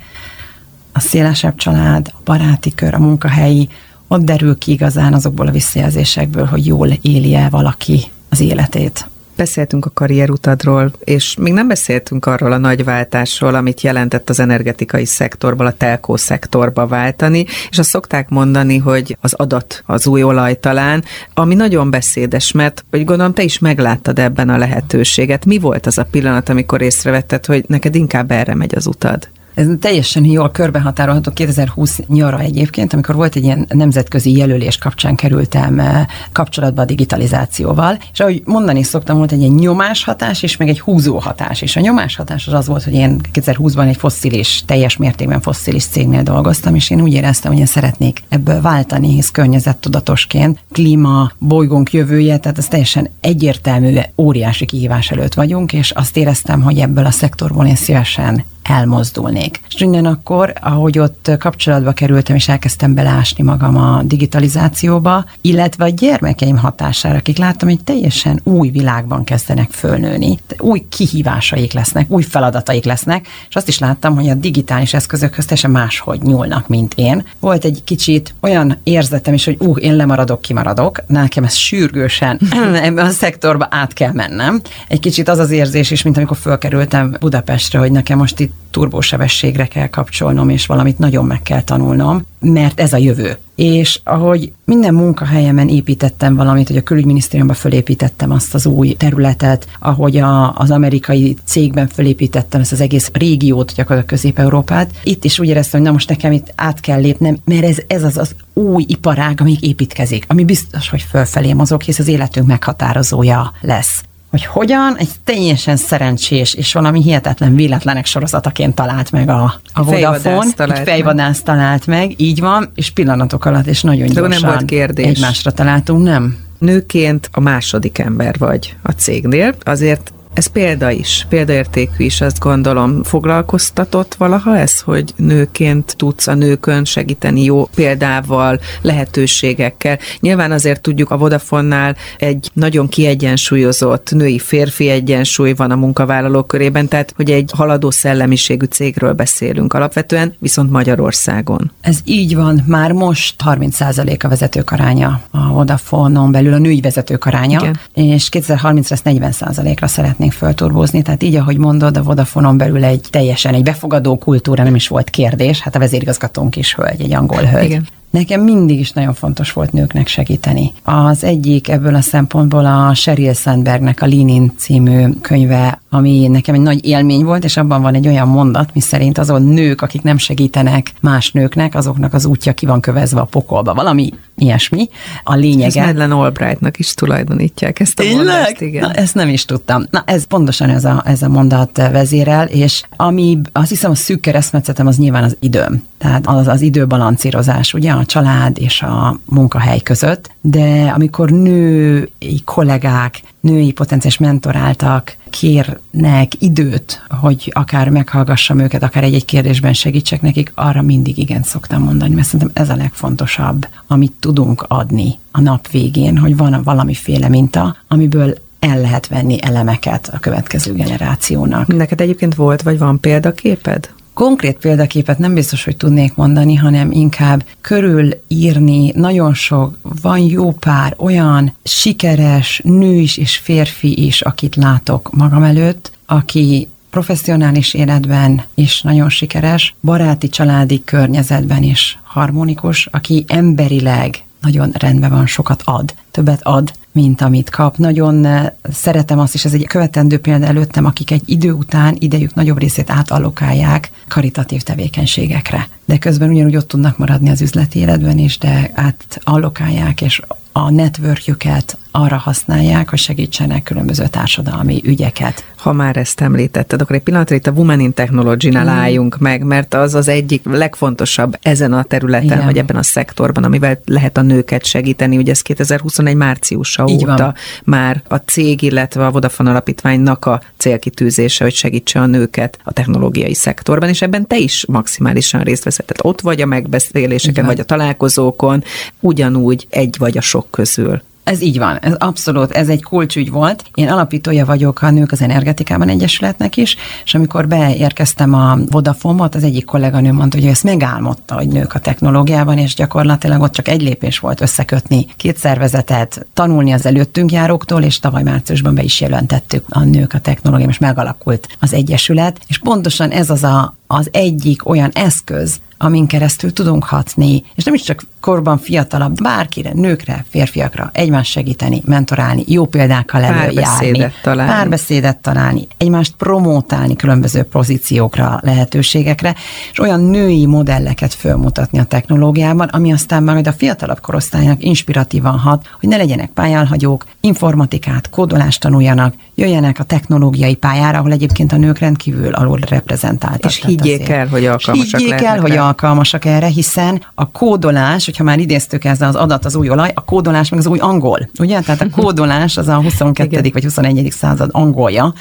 a szélesebb család, a baráti kör, a munkahelyi, ott derül ki igazán azokból a visszajelzésekből, hogy jól éli-e valaki az életét. Beszéltünk a karrierutadról, és még nem beszéltünk arról a nagy váltásról, amit jelentett az energetikai szektorból a telkó szektorba váltani, és azt szokták mondani, hogy az adat az új olaj talán, ami nagyon beszédes, mert hogy gondolom te is megláttad ebben a lehetőséget. Mi volt az a pillanat, amikor észrevetted, hogy neked inkább erre megy az utad? Ez teljesen jól körbehatárolható 2020 nyara egyébként, amikor volt egy ilyen nemzetközi jelölés kapcsán kerültem eh, kapcsolatba a digitalizációval, és ahogy mondani szoktam, volt egy ilyen nyomáshatás és meg egy húzóhatás, és a nyomáshatás az az volt, hogy én 2020-ban egy fosszilis, teljes mértékben fosszilis cégnél dolgoztam, és én úgy éreztem, hogy én szeretnék ebből váltani, hisz környezettudatosként, klíma, bolygónk jövője, tehát ez teljesen egyértelmű, óriási kihívás előtt vagyunk, és azt éreztem, hogy ebből a szektorból én szívesen elmozdulnék. És akkor, ahogy ott kapcsolatba kerültem, és elkezdtem belásni magam a digitalizációba, illetve a gyermekeim hatására, akik láttam, hogy teljesen új világban kezdenek fölnőni, új kihívásaik lesznek, új feladataik lesznek, és azt is láttam, hogy a digitális eszközökhöz teljesen máshogy nyúlnak, mint én. Volt egy kicsit olyan érzetem is, hogy uh, én lemaradok, kimaradok, nekem ez sürgősen ebben a szektorba át kell mennem. Egy kicsit az az érzés is, mint amikor fölkerültem Budapestre, hogy nekem most itt turbósebességre kell kapcsolnom, és valamit nagyon meg kell tanulnom, mert ez a jövő. És ahogy minden munkahelyemen építettem valamit, hogy a külügyminisztériumban fölépítettem azt az új területet, ahogy a, az amerikai cégben fölépítettem ezt az egész régiót, gyakorlatilag Közép-Európát, itt is úgy éreztem, hogy na most nekem itt át kell lépnem, mert ez, ez az az új iparág, amíg építkezik, ami biztos, hogy fölfelé mozog, hisz az életünk meghatározója lesz hogy hogyan egy teljesen szerencsés és valami hihetetlen véletlenek sorozataként talált meg a, a Vodafone. Talált egy fejvadász talált meg, így van, és pillanatok alatt, és nagyon De gyorsan nem volt kérdés. egymásra találtunk, nem? Nőként a második ember vagy a cégnél, azért ez példa is, példaértékű is, azt gondolom. Foglalkoztatott valaha ez, hogy nőként tudsz a nőkön segíteni jó példával, lehetőségekkel. Nyilván azért tudjuk, a Vodafonnál egy nagyon kiegyensúlyozott női-férfi egyensúly van a munkavállalók körében, tehát hogy egy haladó szellemiségű cégről beszélünk alapvetően, viszont Magyarországon. Ez így van, már most 30% a vezetők aránya a Vodafone-on belül, a női vezetők aránya, Igen. és 2030-ra ezt 40%-ra szeretnénk szeretnénk fölturbózni, tehát így, ahogy mondod, a Vodafonon belül egy teljesen egy befogadó kultúra, nem is volt kérdés, hát a vezérigazgatónk is hölgy, egy angol hölgy. Igen. Nekem mindig is nagyon fontos volt nőknek segíteni. Az egyik ebből a szempontból a Sheryl Sandbergnek a Linin című könyve, ami nekem egy nagy élmény volt, és abban van egy olyan mondat, mi szerint azon nők, akik nem segítenek más nőknek, azoknak az útja ki van kövezve a pokolba. Valami ilyesmi. A lényege... Ez Madeleine Albrightnak is tulajdonítják ezt a Tényleg? mondást, igen. Na, ezt nem is tudtam. Na, ez pontosan ez a, ez a mondat vezérel, és ami azt hiszem a szűk keresztmetszetem az nyilván az időm. Tehát az az időbalancírozás, ugye a család és a munkahely között, de amikor női kollégák, női potenciális mentoráltak kérnek időt, hogy akár meghallgassam őket, akár egy-egy kérdésben segítsek nekik, arra mindig igen szoktam mondani, mert szerintem ez a legfontosabb, amit tudunk adni a nap végén, hogy van valamiféle minta, amiből el lehet venni elemeket a következő generációnak. Neked egyébként volt, vagy van példaképed? Konkrét példaképet nem biztos, hogy tudnék mondani, hanem inkább körülírni nagyon sok, van jó pár olyan sikeres nő is és férfi is, akit látok magam előtt, aki professzionális életben is nagyon sikeres, baráti, családi környezetben is harmonikus, aki emberileg nagyon rendben van, sokat ad, többet ad, mint amit kap. Nagyon eh, szeretem azt is, ez egy követendő példa előttem, akik egy idő után idejük nagyobb részét átallokálják karitatív tevékenységekre. De közben ugyanúgy ott tudnak maradni az üzleti életben is, de átallokálják, és a networkjüket arra használják, hogy segítsenek különböző társadalmi ügyeket. Ha már ezt említetted, akkor egy pillanatra itt a Women in Technology-nál mm. álljunk meg, mert az az egyik legfontosabb ezen a területen, Igen. vagy ebben a szektorban, amivel lehet a nőket segíteni. Ugye ez 2021 márciusa Így óta van. már a cég, illetve a Vodafone Alapítványnak a célkitűzése, hogy segítse a nőket a technológiai szektorban, és ebben te is maximálisan részt veszed. Tehát ott vagy a megbeszéléseken, vagy a találkozókon, ugyanúgy egy vagy a sok közül. Ez így van, ez abszolút, ez egy kulcsügy volt. Én alapítója vagyok a Nők az Energetikában Egyesületnek is, és amikor beérkeztem a Vodafone-ot, az egyik kolléganő mondta, hogy ő ezt megálmodta, hogy nők a technológiában, és gyakorlatilag ott csak egy lépés volt összekötni két szervezetet, tanulni az előttünk járóktól, és tavaly márciusban be is jelentettük a nők a technológiában, és megalakult az Egyesület, és pontosan ez az a, az egyik olyan eszköz, amin keresztül tudunk hatni, és nem is csak korban fiatalabb, bárkire, nőkre, férfiakra, egymást segíteni, mentorálni, jó példákkal előjárni, párbeszédet találni. párbeszédet találni, egymást promótálni különböző pozíciókra, lehetőségekre, és olyan női modelleket fölmutatni a technológiában, ami aztán majd a fiatalabb korosztálynak inspiratívan hat, hogy ne legyenek pályálhagyók, informatikát, kódolást tanuljanak, jöjjenek a technológiai pályára, ahol egyébként a nők rendkívül alul reprezentáltak. És higgyék el, hogy alkalmasak higgyék el, hogy alkalmasak erre, hiszen a kódolás, hogyha már idéztük ezzel az adat az új olaj, a kódolás meg az új angol, ugye? Tehát a kódolás az a 22. vagy 21. század angolja,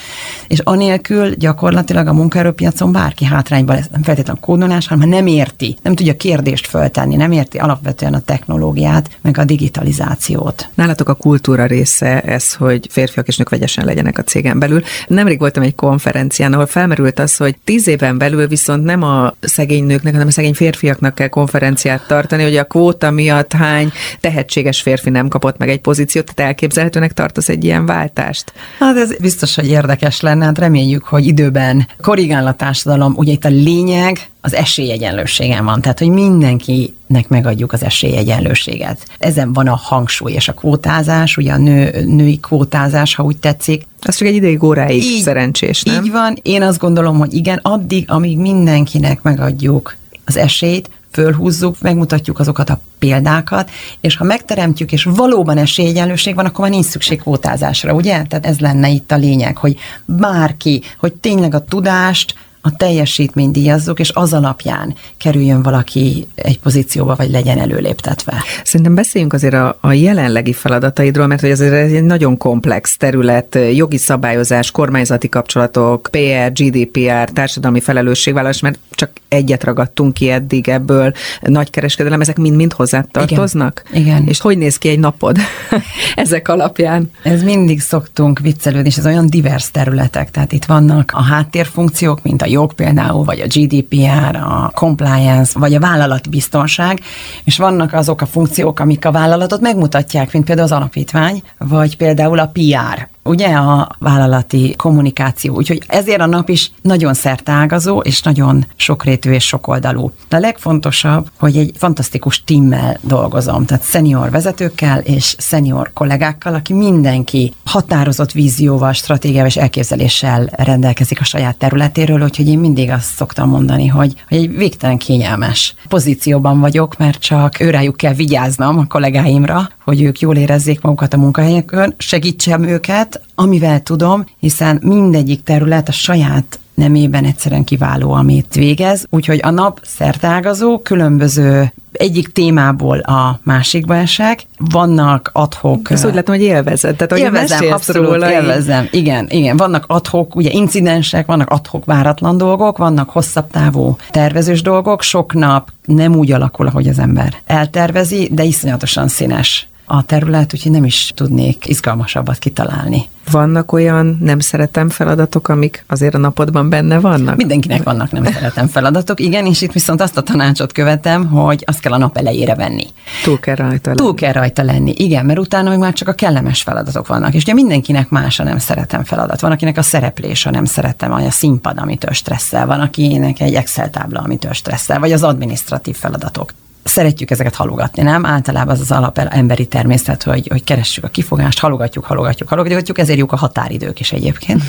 és anélkül gyakorlatilag a munkaerőpiacon bárki hátrányban lesz, nem feltétlenül kódolás, hanem nem érti, nem tudja kérdést föltenni, nem érti alapvetően a technológiát, meg a digitalizációt. Nálatok a kultúra része ez, hogy férfiak és nők vegyesen legyenek a cégen belül. Nemrég voltam egy konferencián, ahol felmerült az, hogy tíz éven belül viszont nem a szegény nőknek, hanem a szegény férfiaknak kell konferenciát tartani, hogy a kvóta miatt hány tehetséges férfi nem kapott meg egy pozíciót, tehát elképzelhetőnek tartasz egy ilyen váltást? Hát ez biztos, hogy érdekes lenne, hát reméljük, hogy időben korrigál a társadalom. Ugye itt a lényeg az esélyegyenlőségen van, tehát hogy mindenkinek megadjuk az esélyegyenlőséget. Ezen van a hangsúly és a kvótázás, ugye a nő, női kvótázás, ha úgy tetszik. Az csak egy ideig óráig így, szerencsés, nem? Így van, én azt gondolom, hogy igen, addig, amíg mindenkinek megadjuk az esélyt, fölhúzzuk, megmutatjuk azokat a példákat, és ha megteremtjük, és valóban esélyegyenlőség van, akkor már nincs szükség kvótázásra, ugye? Tehát ez lenne itt a lényeg, hogy bárki, hogy tényleg a tudást, a teljesítményt díjazzuk, és az alapján kerüljön valaki egy pozícióba, vagy legyen előléptetve. Szerintem beszéljünk azért a, a jelenlegi feladataidról, mert hogy ez egy nagyon komplex terület, jogi szabályozás, kormányzati kapcsolatok, PR, GDPR, társadalmi felelősségvállalás, mert csak egyet ragadtunk ki eddig ebből, nagykereskedelem, ezek mind-mind hozzá tartoznak? Igen. Igen. És hogy néz ki egy napod ezek alapján? Ez mindig szoktunk viccelődni, és ez olyan divers területek, tehát itt vannak a háttérfunkciók, mint a jog például, vagy a GDPR, a compliance, vagy a vállalati biztonság, és vannak azok a funkciók, amik a vállalatot megmutatják, mint például az alapítvány, vagy például a PR ugye a vállalati kommunikáció. Úgyhogy ezért a nap is nagyon szertágazó, és nagyon sokrétű és sokoldalú. De a legfontosabb, hogy egy fantasztikus timmel dolgozom, tehát szenior vezetőkkel és szenior kollégákkal, aki mindenki határozott vízióval, stratégiával és elképzeléssel rendelkezik a saját területéről, úgyhogy én mindig azt szoktam mondani, hogy, hogy egy végtelen kényelmes pozícióban vagyok, mert csak őrájuk kell vigyáznom a kollégáimra, hogy ők jól érezzék magukat a munkahelyekön, segítsem őket, amivel tudom, hiszen mindegyik terület a saját nemében egyszerűen kiváló, amit végez. Úgyhogy a nap szertágazó, különböző egyik témából a másikba esek. Vannak adhok... Ezt úgy látom, hogy élvezed. Tehát, hogy élvezem, abszolút róla, élvezem. Igen, igen. Vannak adhok, ugye incidensek, vannak adhok váratlan dolgok, vannak hosszabb távú tervezős dolgok. Sok nap nem úgy alakul, ahogy az ember eltervezi, de iszonyatosan színes a terület, úgyhogy nem is tudnék izgalmasabbat kitalálni. Vannak olyan nem szeretem feladatok, amik azért a napodban benne vannak? Mindenkinek vannak nem szeretem feladatok, igen, és itt viszont azt a tanácsot követem, hogy azt kell a nap elejére venni. Túl kell rajta lenni. Túl kell rajta lenni, igen, mert utána meg már csak a kellemes feladatok vannak. És ugye mindenkinek más a nem szeretem feladat. Van, akinek a szereplés a nem szeretem, vagy a színpad, amitől stresszel, van, akinek egy Excel tábla, amitől stresszel, vagy az administratív feladatok szeretjük ezeket halogatni, nem? Általában az az alap emberi természet, hogy, hogy keressük a kifogást, halogatjuk, halogatjuk, halogatjuk, ezért jók a határidők is egyébként.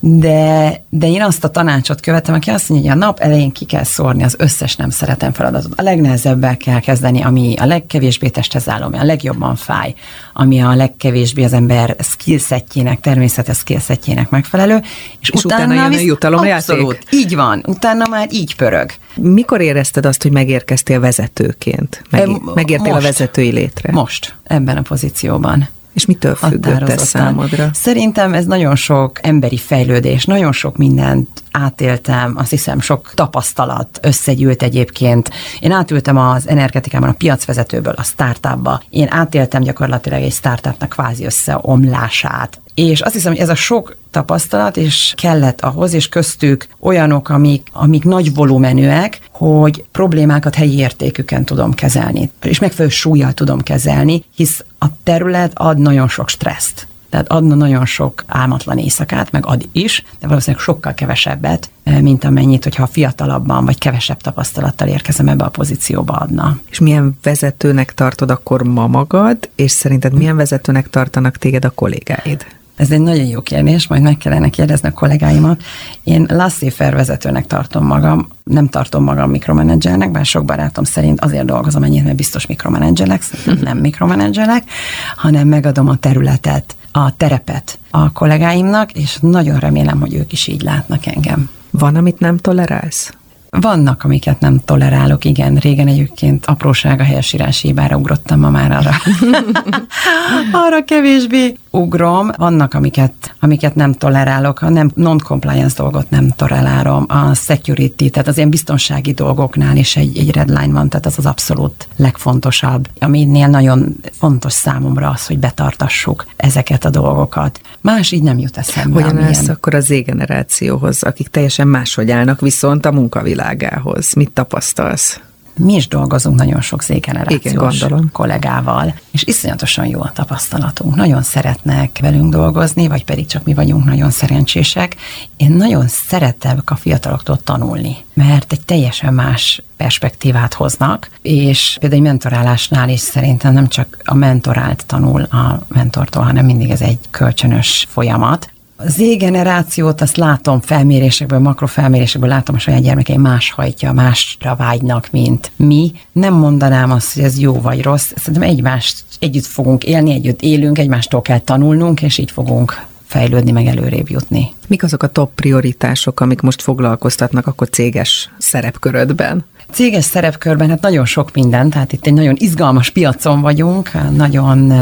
De, de én azt a tanácsot követem, aki azt mondja, hogy a nap elején ki kell szórni az összes nem szeretem feladatot. A legnehezebbel kell kezdeni, ami a legkevésbé testhez álló, ami a legjobban fáj, ami a legkevésbé az ember skillsetjének, természetes skillsetjének megfelelő, és, és utána, utána jön a jutalom abszolút, így van, utána már így pörög. Mikor érezted azt, hogy megérkeztél vezetőként? Meg, megértél most, a vezetői létre? Most, ebben a pozícióban. És mitől függött ez számodra? Szerintem ez nagyon sok emberi fejlődés, nagyon sok mindent átéltem, azt hiszem sok tapasztalat összegyűlt egyébként. Én átültem az energetikában a piacvezetőből a startupba. Én átéltem gyakorlatilag egy startupnak kvázi összeomlását. És azt hiszem, hogy ez a sok tapasztalat, és kellett ahhoz, és köztük olyanok, amik, amik nagy volumenűek, hogy problémákat helyi értéküken tudom kezelni, és megfelelő súlyjal tudom kezelni, hisz a terület ad nagyon sok stresszt. Tehát adna nagyon sok álmatlan éjszakát, meg ad is, de valószínűleg sokkal kevesebbet, eh, mint amennyit, hogyha fiatalabban vagy kevesebb tapasztalattal érkezem ebbe a pozícióba adna. És milyen vezetőnek tartod akkor ma magad, és szerinted milyen vezetőnek tartanak téged a kollégáid? Ez egy nagyon jó kérdés, majd meg kellene kérdezni a kollégáimat. Én laissez vezetőnek tartom magam, nem tartom magam mikromenedzsernek, bár sok barátom szerint azért dolgozom ennyit, mert biztos mikromenedzselek, nem mikromenedzselek, hanem megadom a területet, a terepet a kollégáimnak, és nagyon remélem, hogy ők is így látnak engem. Van, amit nem tolerálsz? Vannak, amiket nem tolerálok, igen. Régen egyébként apróság a helyesírási hibára ugrottam, ma már arra. arra kevésbé ugrom. Vannak, amiket, amiket nem tolerálok, a nem, non-compliance dolgot nem tolerálom. A security, tehát az ilyen biztonsági dolgoknál is egy, egy red line van, tehát az az abszolút legfontosabb. Aminél nagyon fontos számomra az, hogy betartassuk ezeket a dolgokat. Más így nem jut eszembe. Hogyan állsz akkor az Z-generációhoz, akik teljesen máshogy állnak viszont a munkavilágához? Mit tapasztalsz? Mi is dolgozunk nagyon sok zégenerációs kollégával, és iszonyatosan jó a tapasztalatunk. Nagyon szeretnek velünk dolgozni, vagy pedig csak mi vagyunk nagyon szerencsések. Én nagyon szeretek a fiataloktól tanulni, mert egy teljesen más perspektívát hoznak, és például egy mentorálásnál is szerintem nem csak a mentorált tanul a mentortól, hanem mindig ez egy kölcsönös folyamat. A Z-generációt azt látom felmérésekből, makrofelmérésekből látom a saját gyermekeim más hajtja, másra vágynak, mint mi. Nem mondanám azt, hogy ez jó vagy rossz. Szerintem egymást együtt fogunk élni, együtt élünk, egymástól kell tanulnunk, és így fogunk fejlődni, meg előrébb jutni. Mik azok a top prioritások, amik most foglalkoztatnak akkor céges szerepkörödben? Céges szerepkörben hát nagyon sok minden, tehát itt egy nagyon izgalmas piacon vagyunk, nagyon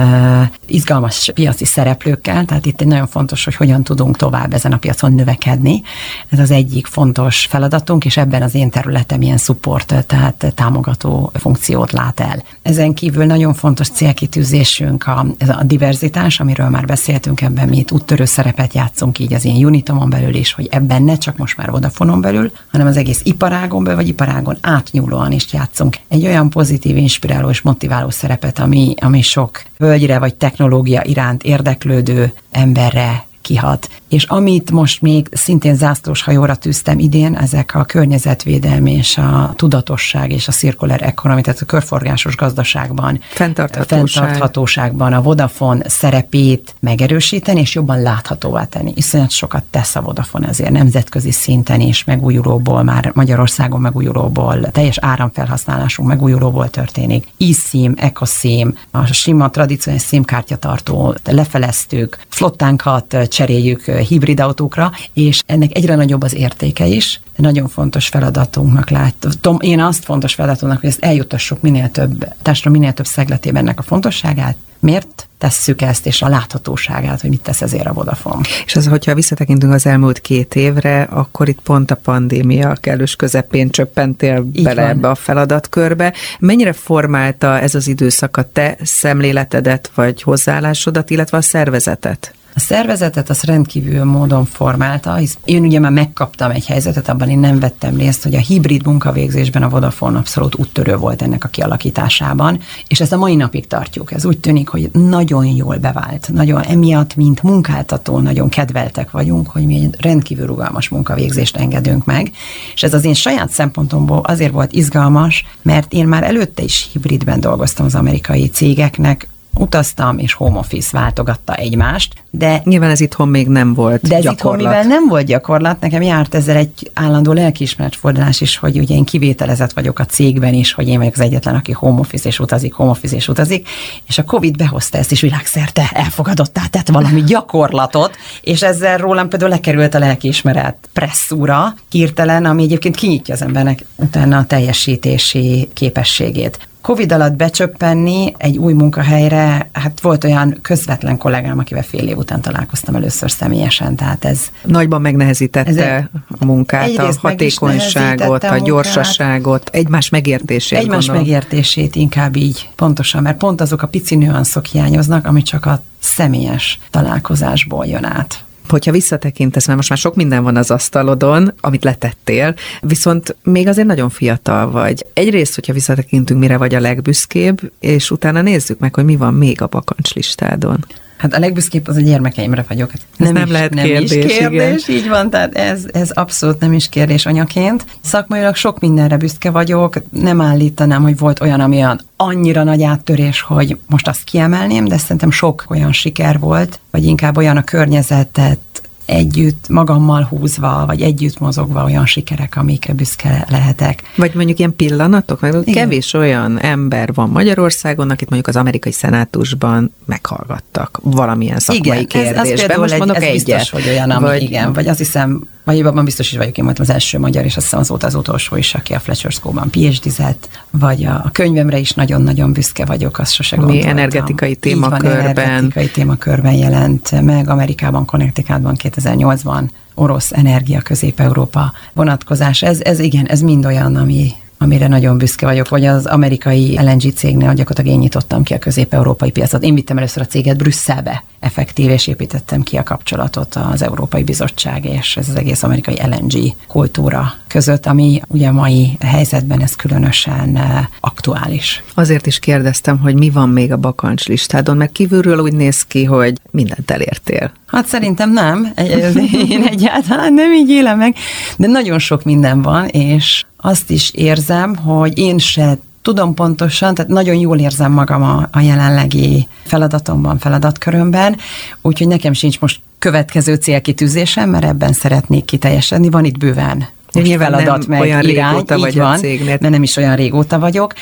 izgalmas piaci szereplőkkel, tehát itt egy nagyon fontos, hogy hogyan tudunk tovább ezen a piacon növekedni. Ez az egyik fontos feladatunk, és ebben az én területem ilyen support, tehát támogató funkciót lát el. Ezen kívül nagyon fontos célkitűzésünk a, ez a diverzitás, amiről már beszéltünk, ebben mi itt úttörő szerepet játszunk így az én Unitomon belül is, hogy ebben ne csak most már Vodafonon belül, hanem az egész iparágon belül, vagy iparágon átnyúlóan is játszunk. Egy olyan pozitív, inspiráló és motiváló szerepet, ami, ami sok völgyre vagy technológia iránt érdeklődő emberre kihat. És amit most még szintén zászlós hajóra tűztem idén, ezek a környezetvédelmi és a tudatosság és a circular economy, tehát a körforgásos gazdaságban, fenntarthatóság. fenntarthatóságban a Vodafone szerepét megerősíteni és jobban láthatóvá tenni. Iszonyat sokat tesz a Vodafone ezért nemzetközi szinten is megújulóból, már Magyarországon megújulóból, teljes áramfelhasználásunk megújulóból történik. eSIM, EcoSIM, a sima tradíciós SIM-kártyatartó lefeleztük, flottánkat cseréljük hibrid autókra, és ennek egyre nagyobb az értéke is. Nagyon fontos feladatunknak látom. Én azt fontos feladatunknak, hogy ezt eljutassuk minél több társadalom, minél több szegletében ennek a fontosságát. Miért tesszük ezt, és a láthatóságát, hogy mit tesz ezért a Vodafone. És az, hogyha visszatekintünk az elmúlt két évre, akkor itt pont a pandémia kellős közepén csöppentél Így bele van. ebbe a feladatkörbe. Mennyire formálta ez az időszak a te szemléletedet, vagy hozzáállásodat, illetve a szervezetet? A szervezetet az rendkívül módon formálta, hisz én ugye már megkaptam egy helyzetet, abban én nem vettem részt, hogy a hibrid munkavégzésben a Vodafone abszolút úttörő volt ennek a kialakításában, és ezt a mai napig tartjuk. Ez úgy tűnik, hogy nagyon jól bevált, nagyon emiatt, mint munkáltató, nagyon kedveltek vagyunk, hogy mi egy rendkívül rugalmas munkavégzést engedünk meg, és ez az én saját szempontomból azért volt izgalmas, mert én már előtte is hibridben dolgoztam az amerikai cégeknek, utaztam, és home office váltogatta egymást, de... Nyilván ez itthon még nem volt De ez gyakorlat. itthon, mivel nem volt gyakorlat, nekem járt ezzel egy állandó lelkiismeretfordulás is, hogy ugye én kivételezett vagyok a cégben is, hogy én vagyok az egyetlen, aki home office és utazik, home office és utazik, és a Covid behozta ezt is világszerte, elfogadottá tett valami gyakorlatot, és ezzel rólam például lekerült a lelkiismeret presszúra, hirtelen, ami egyébként kinyitja az embernek utána a teljesítési képességét. Covid alatt becsöppenni egy új munkahelyre, hát volt olyan közvetlen kollégám, akivel fél év után találkoztam először személyesen, tehát ez... Nagyban megnehezítette ez a munkát, a hatékonyságot, a, a gyorsaságot, egymás megértését. Egymás gondolom. megértését inkább így, pontosan, mert pont azok a pici nüanszok hiányoznak, ami csak a személyes találkozásból jön át hogyha visszatekintesz, mert most már sok minden van az asztalodon, amit letettél, viszont még azért nagyon fiatal vagy. Egyrészt, hogyha visszatekintünk, mire vagy a legbüszkébb, és utána nézzük meg, hogy mi van még a bakancslistádon. Hát a legbüszkébb az a gyermekeimre vagyok. Hát nem, nem is, lehet nem kérdés, is kérdés, igen. így van, tehát ez, ez abszolút nem is kérdés anyaként. Szakmailag sok mindenre büszke vagyok, nem állítanám, hogy volt olyan, ami olyan annyira nagy áttörés, hogy most azt kiemelném, de szerintem sok olyan siker volt, vagy inkább olyan a környezetet együtt magammal húzva, vagy együtt mozogva olyan sikerek, amikre büszke lehetek. Vagy mondjuk ilyen pillanatok, mert Igen. kevés olyan ember van Magyarországon, akit mondjuk az amerikai szenátusban meghallgattak valamilyen szakmai igen, kérdésben. Ez, Most egy, mondok ez egyet. biztos, hogy olyan, ami, vagy, igen, vagy azt hiszem, vagy abban biztos is vagyok, én voltam az első magyar, és azt hiszem azóta az utolsó is, aki a Fletcher School-ban phd vagy a, a könyvemre is nagyon-nagyon büszke vagyok, azt sose gondoltam. Mi energetikai témakörben. Van, energetikai témakörben jelent meg, Amerikában, Connecticutban 2008-ban, orosz energia Közép-Európa vonatkozás. Ez, ez igen, ez mind olyan, ami, amire nagyon büszke vagyok, vagy az amerikai LNG cégnél gyakorlatilag én nyitottam ki a közép-európai piacot. Én vittem először a céget Brüsszelbe, effektív, és építettem ki a kapcsolatot az Európai Bizottság és ez az egész amerikai LNG kultúra között, ami ugye a mai helyzetben ez különösen eh, aktuális. Azért is kérdeztem, hogy mi van még a bakancs listádon, mert kívülről úgy néz ki, hogy mindent elértél. Hát szerintem nem, én egyáltalán nem így élem meg, de nagyon sok minden van, és azt is érzem, hogy én se tudom pontosan, tehát nagyon jól érzem magam a, a jelenlegi feladatomban, feladatkörömben, úgyhogy nekem sincs most következő célkitűzésem, mert ebben szeretnék kiteljesedni. Van itt bőven most nyilván feladat, meg olyan irány, régóta vagy van, a cégnél. mert nem is olyan régóta vagyok,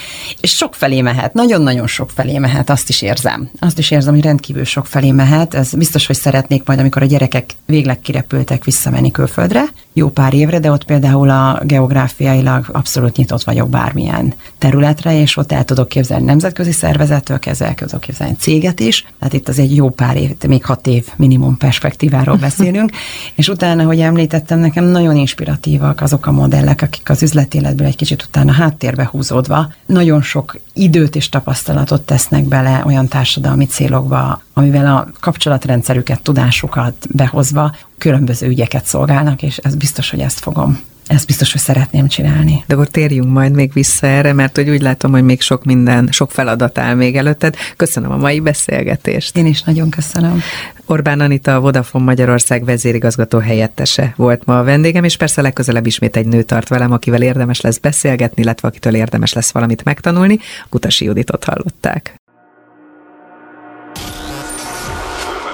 és sok felé mehet, nagyon-nagyon sok felé mehet, azt is érzem. Azt is érzem, hogy rendkívül sok felé mehet, ez biztos, hogy szeretnék majd, amikor a gyerekek végleg kirepültek visszamenni külföldre, jó pár évre, de ott például a geográfiailag abszolút nyitott vagyok bármilyen területre, és ott el tudok képzelni nemzetközi szervezettől kezdve el tudok képzelni céget is, tehát itt az egy jó pár év, még hat év minimum perspektíváról beszélünk, és utána, hogy említettem, nekem nagyon inspiratívak azok a modellek, akik az üzletéletből egy kicsit utána háttérbe húzódva nagyon sok időt és tapasztalatot tesznek bele olyan társadalmi célokba, amivel a kapcsolatrendszerüket, tudásukat behozva különböző ügyeket szolgálnak, és ez biztos, hogy ezt fogom ezt biztos, hogy szeretném csinálni. De akkor térjünk majd még vissza erre, mert hogy úgy látom, hogy még sok minden, sok feladat áll még előtted. Köszönöm a mai beszélgetést. Én is nagyon köszönöm. Orbán Anita, a Vodafone Magyarország vezérigazgató helyettese volt ma a vendégem, és persze legközelebb ismét egy nő tart velem, akivel érdemes lesz beszélgetni, illetve akitől érdemes lesz valamit megtanulni. Kutasi Juditot hallották.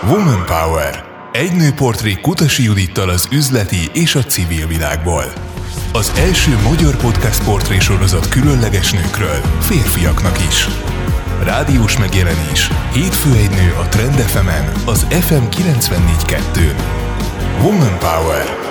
Woman Power. Egy nőportré Kutasi Judittal az üzleti és a civil világból. Az első magyar podcast portré sorozat különleges nőkről, férfiaknak is. Rádiós megjelenés. Hétfő egy nő a Trend FM-en, az FM 94.2. Woman Power.